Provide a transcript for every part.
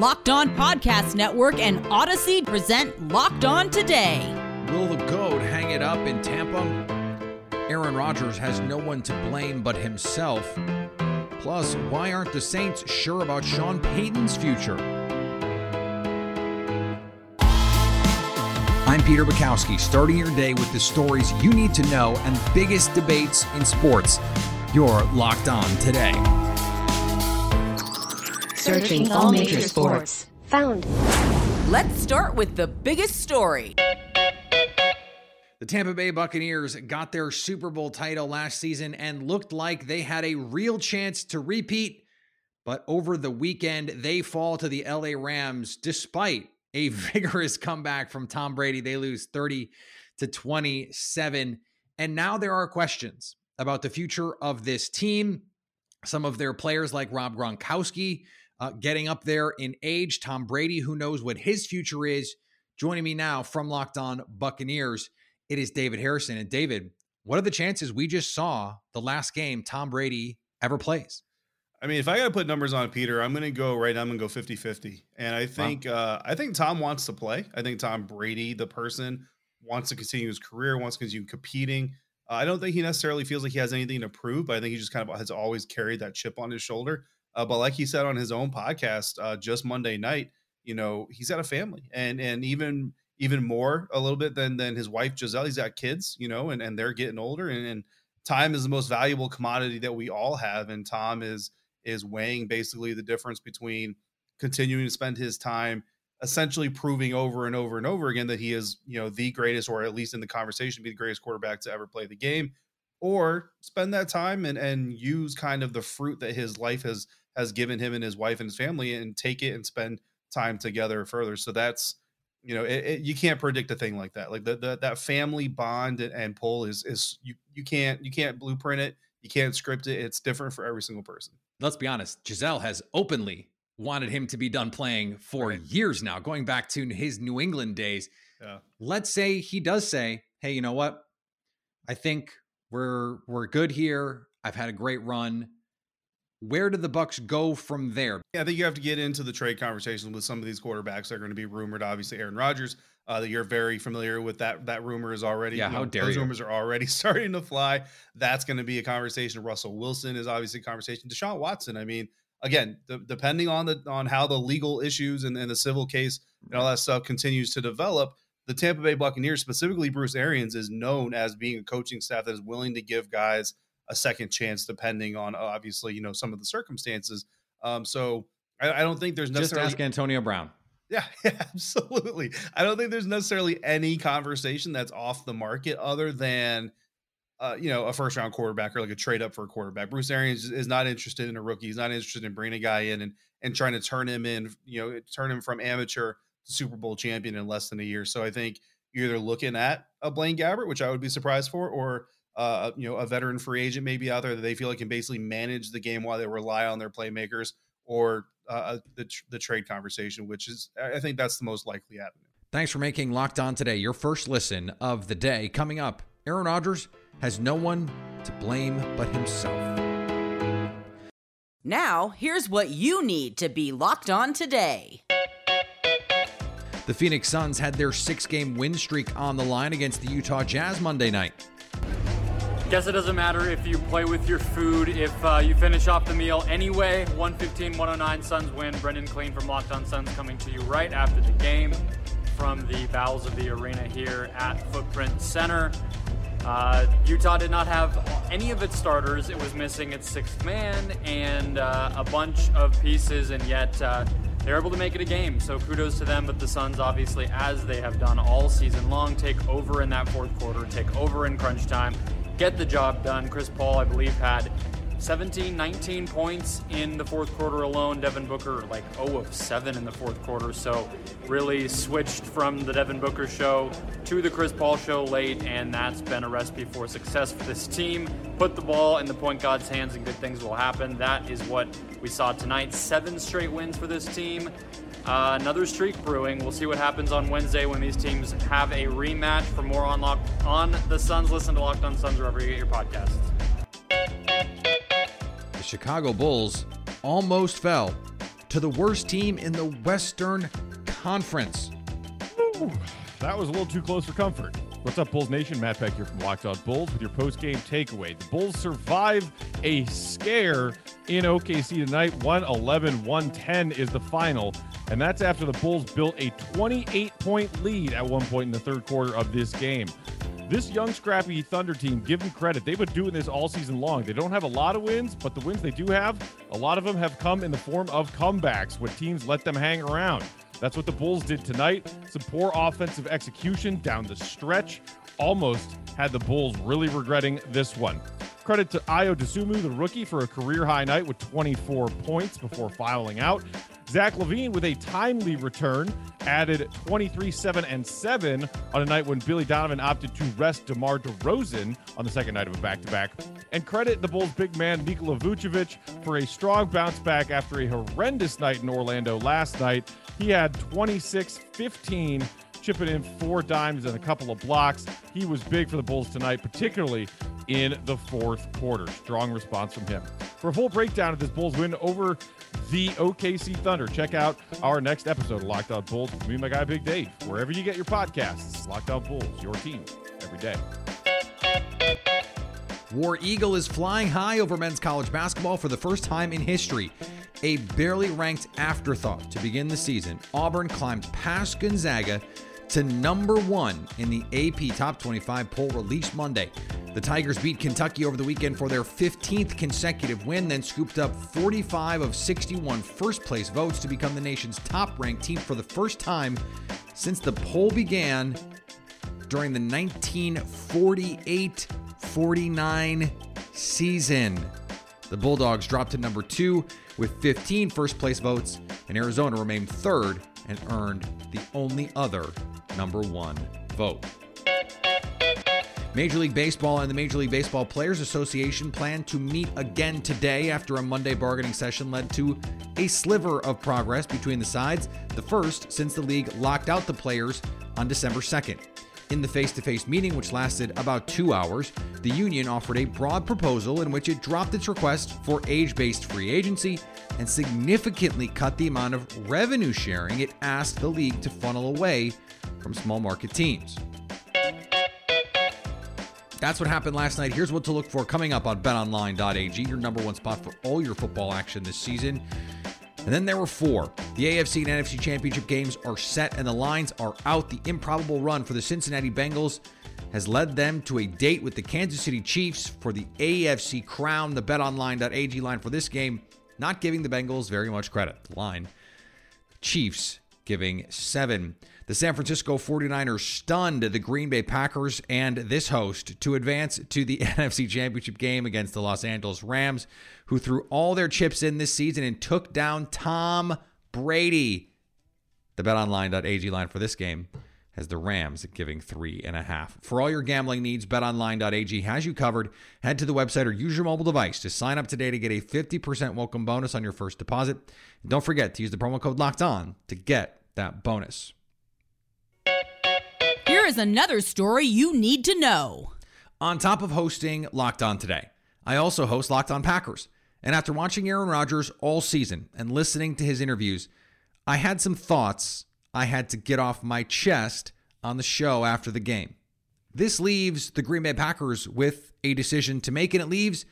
Locked On Podcast Network and Odyssey present Locked On Today. Will the GOAT hang it up in Tampa? Aaron Rodgers has no one to blame but himself. Plus, why aren't the Saints sure about Sean Payton's future? I'm Peter Bukowski, starting your day with the stories you need to know and biggest debates in sports. You're locked on today. Searching all major sports. Found. Let's start with the biggest story. The Tampa Bay Buccaneers got their Super Bowl title last season and looked like they had a real chance to repeat. But over the weekend, they fall to the LA Rams despite a vigorous comeback from Tom Brady. They lose 30 to 27. And now there are questions about the future of this team. Some of their players, like Rob Gronkowski, uh, getting up there in age. Tom Brady, who knows what his future is. Joining me now from Locked On Buccaneers, it is David Harrison. And David, what are the chances we just saw the last game Tom Brady ever plays? I mean, if I got to put numbers on Peter, I'm going to go right now. I'm going to go 50 50. And I think, wow. uh, I think Tom wants to play. I think Tom Brady, the person, wants to continue his career, wants to continue competing. Uh, I don't think he necessarily feels like he has anything to prove, but I think he just kind of has always carried that chip on his shoulder. Uh, but like he said on his own podcast uh, just Monday night, you know, he's got a family, and and even even more a little bit than than his wife Gisele. He's got kids, you know, and and they're getting older, and, and time is the most valuable commodity that we all have, and Tom is is weighing basically the difference between continuing to spend his time essentially proving over and over and over again that he is, you know, the greatest, or at least in the conversation, be the greatest quarterback to ever play the game, or spend that time and and use kind of the fruit that his life has has given him and his wife and his family and take it and spend time together further. So that's you know it, it, you can't predict a thing like that. Like the, the that family bond and, and pull is is you you can't you can't blueprint it. You can't script it. It's different for every single person. Let's be honest. Gisele has openly wanted him to be done playing for right. years now, going back to his New England days. Yeah. Let's say he does say, "Hey, you know what? I think we're we're good here. I've had a great run where do the Bucks go from there? Yeah, I think you have to get into the trade conversation with some of these quarterbacks that are going to be rumored. Obviously, Aaron Rodgers. Uh, that you're very familiar with that. That rumor is already. Yeah, how know, dare those you? rumors are already starting to fly. That's going to be a conversation. Russell Wilson is obviously a conversation. Deshaun Watson. I mean, again, the, depending on the on how the legal issues and, and the civil case and all that stuff continues to develop, the Tampa Bay Buccaneers, specifically Bruce Arians, is known as being a coaching staff that is willing to give guys a second chance depending on obviously you know some of the circumstances. Um, so I, I don't think there's necessarily just ask Antonio Brown. Yeah, yeah, absolutely. I don't think there's necessarily any conversation that's off the market other than uh, you know, a first round quarterback or like a trade up for a quarterback. Bruce Arians is not interested in a rookie. He's not interested in bringing a guy in and and trying to turn him in, you know, turn him from amateur to Super Bowl champion in less than a year. So I think you're either looking at a Blaine Gabbert, which I would be surprised for, or uh, you know, a veteran free agent maybe out there that they feel like can basically manage the game while they rely on their playmakers, or uh, uh the the trade conversation, which is I think that's the most likely avenue. Thanks for making Locked On today your first listen of the day. Coming up, Aaron Rodgers has no one to blame but himself. Now, here's what you need to be locked on today. The Phoenix Suns had their six game win streak on the line against the Utah Jazz Monday night. Guess it doesn't matter if you play with your food, if uh, you finish off the meal anyway. 115 109 Suns win. Brendan Clean from Locked On Suns coming to you right after the game from the bowels of the arena here at Footprint Center. Uh, Utah did not have any of its starters. It was missing its sixth man and uh, a bunch of pieces, and yet uh, they're able to make it a game. So kudos to them. But the Suns, obviously, as they have done all season long, take over in that fourth quarter, take over in crunch time, get the job done. Chris Paul, I believe, had 17, 19 points in the fourth quarter alone. Devin Booker, like 0 of 7 in the fourth quarter. So, really switched from the Devin Booker show to the Chris Paul show late, and that's been a recipe for success for this team. Put the ball in the point guard's hands, and good things will happen. That is what we saw tonight. Seven straight wins for this team. Uh, another streak brewing. We'll see what happens on Wednesday when these teams have a rematch. For more on Lock on the Suns, listen to Locked On Suns wherever you get your podcasts. The Chicago Bulls almost fell to the worst team in the Western Conference. Ooh, that was a little too close for comfort. What's up, Bulls Nation? Matt Peck here from Locked On Bulls with your post-game takeaway. The Bulls survive a scare in OKC tonight. 111-110 is the final, and that's after the Bulls built a 28-point lead at one point in the third quarter of this game. This young, scrappy Thunder team, give them credit. They've been doing this all season long. They don't have a lot of wins, but the wins they do have, a lot of them have come in the form of comebacks when teams let them hang around. That's what the Bulls did tonight. Some poor offensive execution down the stretch almost had the Bulls really regretting this one. Credit to Ayo Dosunmu, the rookie, for a career high night with 24 points before filing out. Zach LaVine, with a timely return added 23, 7, and 7 on a night when Billy Donovan opted to rest DeMar DeRozan on the second night of a back to back. And credit the Bulls' big man Nikola Vucevic for a strong bounce back after a horrendous night in Orlando last night. He had 26, 15 chipping in four dimes and a couple of blocks. He was big for the Bulls tonight, particularly in the fourth quarter. Strong response from him. For a full breakdown of this Bulls win over the OKC Thunder, check out our next episode of Locked On Bulls with me and my guy Big Dave. Wherever you get your podcasts, Locked On Bulls, your team every day. War Eagle is flying high over men's college basketball for the first time in history. A barely ranked afterthought to begin the season, Auburn climbed past Gonzaga to number one in the AP Top 25 poll released Monday. The Tigers beat Kentucky over the weekend for their 15th consecutive win, then scooped up 45 of 61 first place votes to become the nation's top ranked team for the first time since the poll began during the 1948 49 season. The Bulldogs dropped to number two with 15 first place votes, and Arizona remained third and earned the only other number one vote. Major League Baseball and the Major League Baseball Players Association plan to meet again today after a Monday bargaining session led to a sliver of progress between the sides, the first since the league locked out the players on December 2nd. In the face to face meeting, which lasted about two hours, the union offered a broad proposal in which it dropped its request for age based free agency and significantly cut the amount of revenue sharing it asked the league to funnel away from small market teams. That's what happened last night. Here's what to look for coming up on betonline.ag, your number one spot for all your football action this season. And then there were four. The AFC and NFC championship games are set and the lines are out. The improbable run for the Cincinnati Bengals has led them to a date with the Kansas City Chiefs for the AFC crown. The betonline.ag line for this game, not giving the Bengals very much credit. The line, Chiefs giving seven. The San Francisco 49ers stunned the Green Bay Packers and this host to advance to the NFC Championship game against the Los Angeles Rams, who threw all their chips in this season and took down Tom Brady. The betonline.ag line for this game has the Rams giving three and a half. For all your gambling needs, betonline.ag has you covered. Head to the website or use your mobile device to sign up today to get a 50% welcome bonus on your first deposit. And don't forget to use the promo code locked on to get that bonus. Here is another story you need to know. On top of hosting Locked On Today, I also host Locked On Packers. And after watching Aaron Rodgers all season and listening to his interviews, I had some thoughts I had to get off my chest on the show after the game. This leaves the Green Bay Packers with a decision to make, and it leaves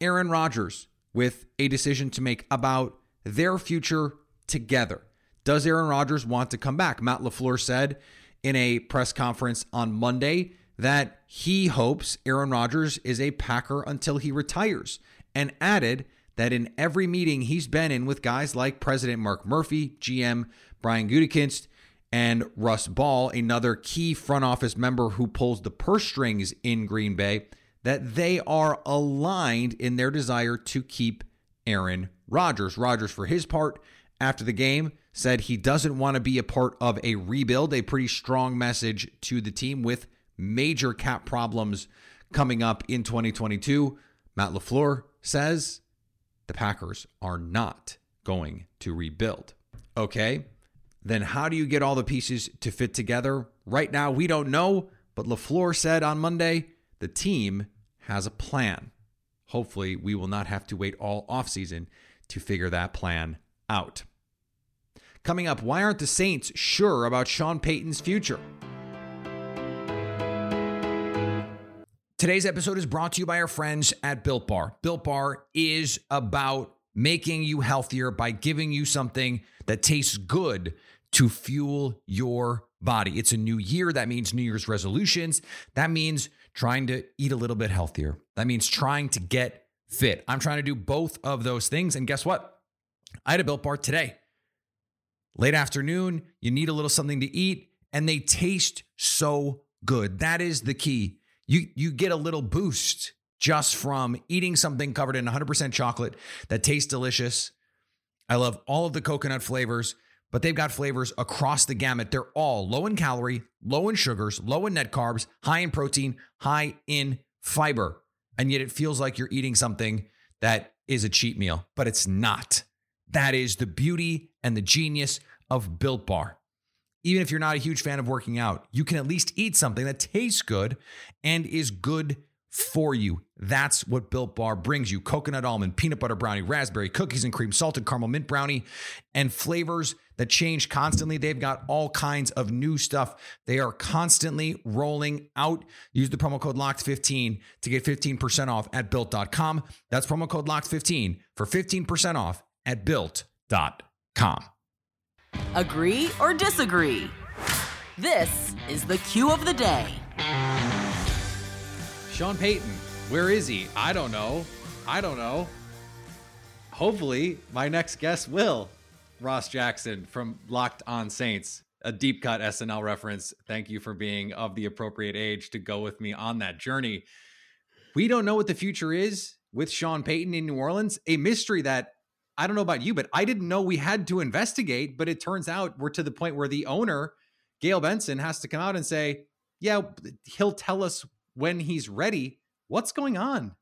Aaron Rodgers with a decision to make about their future together. Does Aaron Rodgers want to come back? Matt LaFleur said in a press conference on Monday that he hopes Aaron Rodgers is a Packer until he retires and added that in every meeting he's been in with guys like President Mark Murphy, GM Brian Gutekunst, and Russ Ball, another key front office member who pulls the purse strings in Green Bay, that they are aligned in their desire to keep Aaron Rodgers. Rodgers, for his part, after the game, said he doesn't want to be a part of a rebuild, a pretty strong message to the team with major cap problems coming up in 2022. Matt LaFleur says the Packers are not going to rebuild. Okay, then how do you get all the pieces to fit together? Right now, we don't know, but LaFleur said on Monday the team has a plan. Hopefully, we will not have to wait all offseason to figure that plan out. Coming up, why aren't the Saints sure about Sean Payton's future? Today's episode is brought to you by our friends at Built Bar. Built Bar is about making you healthier by giving you something that tastes good to fuel your body. It's a new year. That means New Year's resolutions. That means trying to eat a little bit healthier. That means trying to get fit. I'm trying to do both of those things. And guess what? I had a Built Bar today. Late afternoon, you need a little something to eat, and they taste so good. That is the key you you get a little boost just from eating something covered in 100% chocolate that tastes delicious. I love all of the coconut flavors, but they've got flavors across the gamut. They're all low in calorie, low in sugars, low in net carbs, high in protein, high in fiber. And yet it feels like you're eating something that is a cheat meal, but it's not. That is the beauty and the genius of Built Bar even if you're not a huge fan of working out, you can at least eat something that tastes good and is good for you. That's what Built Bar brings you coconut almond, peanut butter brownie, raspberry, cookies and cream, salted caramel, mint brownie, and flavors that change constantly. They've got all kinds of new stuff. They are constantly rolling out. Use the promo code LOCKED15 to get 15% off at built.com. That's promo code LOCKED15 for 15% off at built.com. Agree or disagree? This is the cue of the day. Sean Payton, where is he? I don't know. I don't know. Hopefully, my next guest will. Ross Jackson from Locked On Saints, a deep cut SNL reference. Thank you for being of the appropriate age to go with me on that journey. We don't know what the future is with Sean Payton in New Orleans, a mystery that I don't know about you, but I didn't know we had to investigate. But it turns out we're to the point where the owner, Gayle Benson, has to come out and say, yeah, he'll tell us when he's ready. What's going on?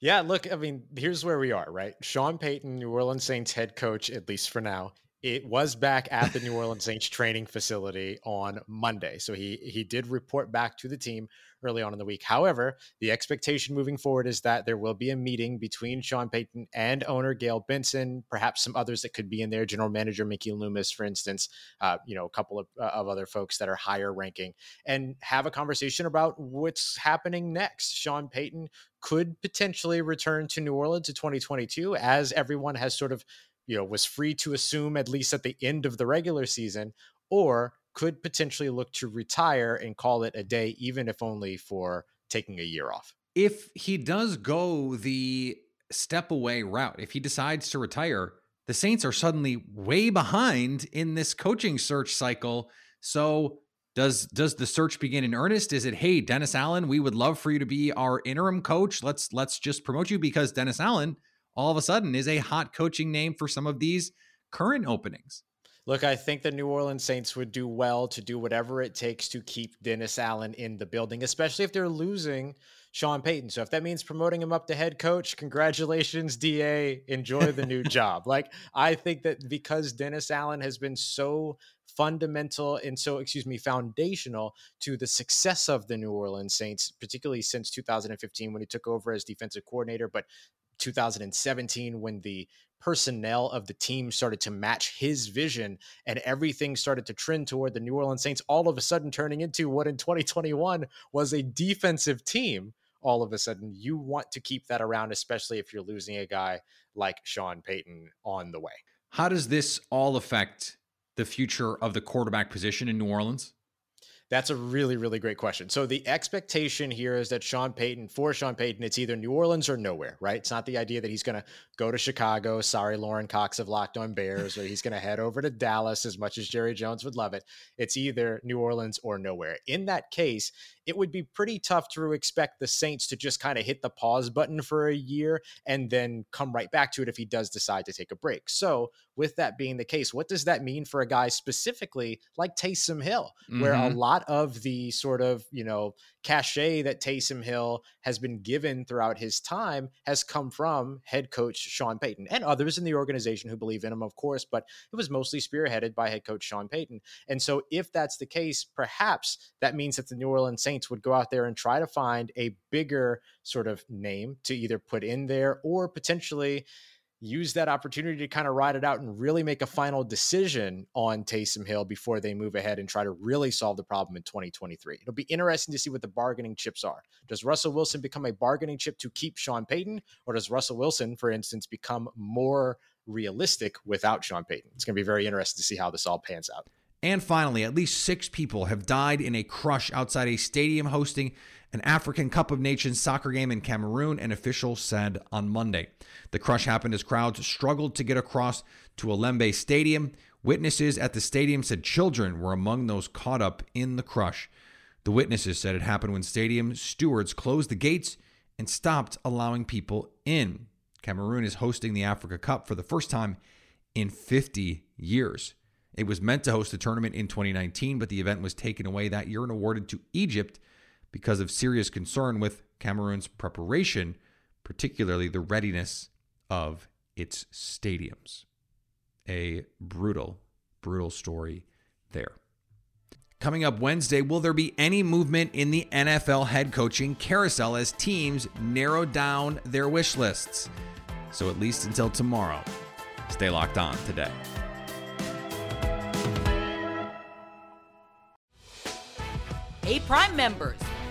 Yeah, look, I mean, here's where we are, right? Sean Payton, New Orleans Saints head coach, at least for now, it was back at the New Orleans Saints training facility on Monday. So he he did report back to the team early on in the week. However, the expectation moving forward is that there will be a meeting between Sean Payton and owner Gayle Benson, perhaps some others that could be in there, General Manager Mickey Loomis, for instance, uh, you know, a couple of, uh, of other folks that are higher ranking, and have a conversation about what's happening next. Sean Payton could potentially return to New Orleans in 2022, as everyone has sort of you know was free to assume at least at the end of the regular season or could potentially look to retire and call it a day even if only for taking a year off. If he does go the step away route if he decides to retire the saints are suddenly way behind in this coaching search cycle. So does does the search begin in earnest? Is it hey dennis allen we would love for you to be our interim coach. Let's let's just promote you because dennis allen all of a sudden is a hot coaching name for some of these current openings. Look, I think the New Orleans Saints would do well to do whatever it takes to keep Dennis Allen in the building, especially if they're losing Sean Payton. So if that means promoting him up to head coach, congratulations, DA. Enjoy the new job. Like I think that because Dennis Allen has been so fundamental and so excuse me foundational to the success of the New Orleans Saints particularly since 2015 when he took over as defensive coordinator but 2017 when the personnel of the team started to match his vision and everything started to trend toward the New Orleans Saints all of a sudden turning into what in 2021 was a defensive team all of a sudden you want to keep that around especially if you're losing a guy like Sean Payton on the way. How does this all affect the future of the quarterback position in New Orleans? That's a really, really great question. So the expectation here is that Sean Payton, for Sean Payton, it's either New Orleans or nowhere, right? It's not the idea that he's going to go to Chicago. Sorry, Lorin Cox of Locked On Bears, or he's going to head over to Dallas as much as Jerry Jones would love it. It's either New Orleans or nowhere. In that case, it would be pretty tough to expect the Saints to just kind of hit the pause button for a year and then come right back to it if he does decide to take a break. So, with that being the case, what does that mean for a guy specifically like Taysom Hill, mm-hmm. where a mm-hmm. lot of the sort of, you know, cachet that Taysom Hill has been given throughout his time has come from head coach Sean Payton and others in the organization who believe in him, of course, but it was mostly spearheaded by head coach Sean Payton. And so, if that's the case, perhaps that means that the New Orleans Saints would go out there and try to find a bigger sort of name to either put in there or potentially use that opportunity to kind of ride it out and really make a final decision on Taysom Hill before they move ahead and try to really solve the problem in 2023. It'll be interesting to see what the bargaining chips are. Does Russell Wilson become a bargaining chip to keep Sean Payton, or does Russell Wilson, for instance, become more realistic without Sean Payton? It's going to be very interesting to see how this all pans out. And finally, at least six people have died in a crush outside a stadium hosting an African Cup of Nations soccer game in Cameroon, an official said on Monday. The crush happened as crowds struggled to get across to Olembe Stadium. Witnesses at the stadium said children were among those caught up in the crush. The witnesses said it happened when stadium stewards closed the gates and stopped allowing people in. Cameroon is hosting the Africa Cup for the first time in 50 years. It was meant to host the tournament in 2019, but the event was taken away that year and awarded to Egypt because of serious concern with Cameroon's preparation, particularly the readiness of its stadiums. A brutal, brutal story there. Coming up Wednesday, will there be any movement in the NFL head coaching carousel as teams narrow down their wish lists? So, at least until tomorrow, stay locked on today. Hey, Prime members